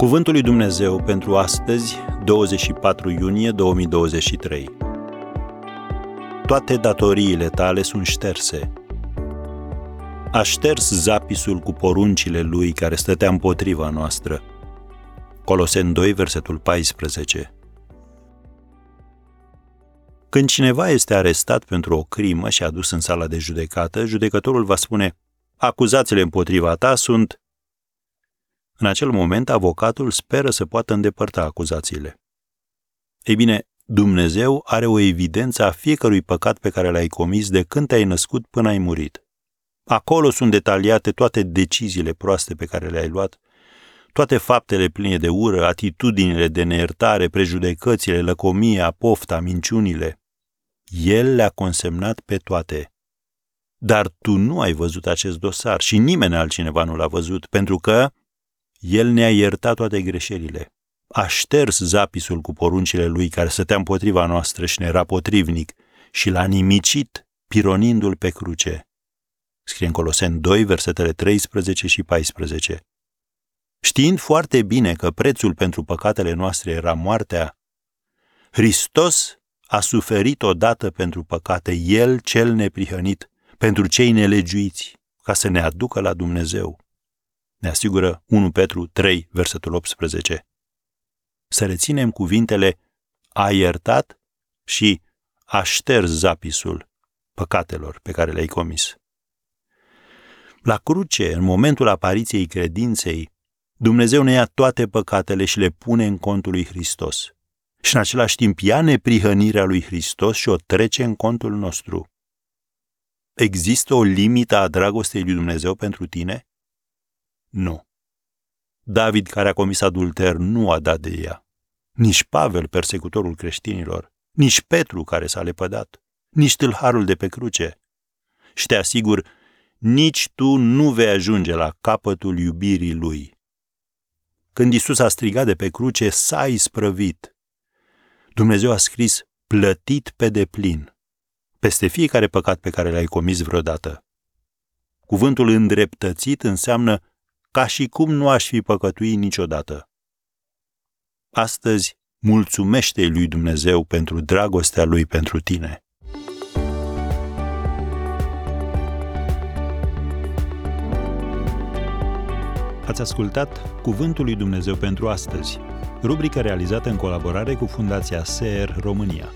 Cuvântul lui Dumnezeu pentru astăzi, 24 iunie 2023. Toate datoriile tale sunt șterse. A șters zapisul cu poruncile lui care stătea împotriva noastră. Colosen 2, versetul 14. Când cineva este arestat pentru o crimă și adus în sala de judecată, judecătorul va spune acuzațiile împotriva ta sunt în acel moment, avocatul speră să poată îndepărta acuzațiile. Ei bine, Dumnezeu are o evidență a fiecărui păcat pe care l-ai comis de când te-ai născut până ai murit. Acolo sunt detaliate toate deciziile proaste pe care le-ai luat, toate faptele pline de ură, atitudinile de neiertare, prejudecățile, lăcomia, pofta, minciunile. El le-a consemnat pe toate. Dar tu nu ai văzut acest dosar și nimeni altcineva nu l-a văzut, pentru că el ne-a iertat toate greșelile. A șters zapisul cu poruncile lui care stătea împotriva noastră și ne era potrivnic și l-a nimicit, pironindu-l pe cruce. Scrie în Colosen 2, versetele 13 și 14. Știind foarte bine că prețul pentru păcatele noastre era moartea, Hristos a suferit odată pentru păcate, El cel neprihănit, pentru cei nelegiuiți, ca să ne aducă la Dumnezeu ne asigură 1 Petru 3, versetul 18. Să reținem cuvintele a iertat și a șters zapisul păcatelor pe care le-ai comis. La cruce, în momentul apariției credinței, Dumnezeu ne ia toate păcatele și le pune în contul lui Hristos. Și în același timp ia neprihănirea lui Hristos și o trece în contul nostru. Există o limită a dragostei lui Dumnezeu pentru tine? Nu. David, care a comis adulter, nu a dat de ea. Nici Pavel, persecutorul creștinilor, nici Petru, care s-a lepădat, nici tâlharul de pe cruce. Și te asigur, nici tu nu vei ajunge la capătul iubirii lui. Când Isus a strigat de pe cruce, s-a isprăvit. Dumnezeu a scris plătit pe deplin, peste fiecare păcat pe care l-ai comis vreodată. Cuvântul îndreptățit înseamnă ca și cum nu aș fi păcătuit niciodată. Astăzi, mulțumește lui Dumnezeu pentru dragostea lui pentru tine. Ați ascultat Cuvântul lui Dumnezeu pentru astăzi, rubrica realizată în colaborare cu Fundația SER România.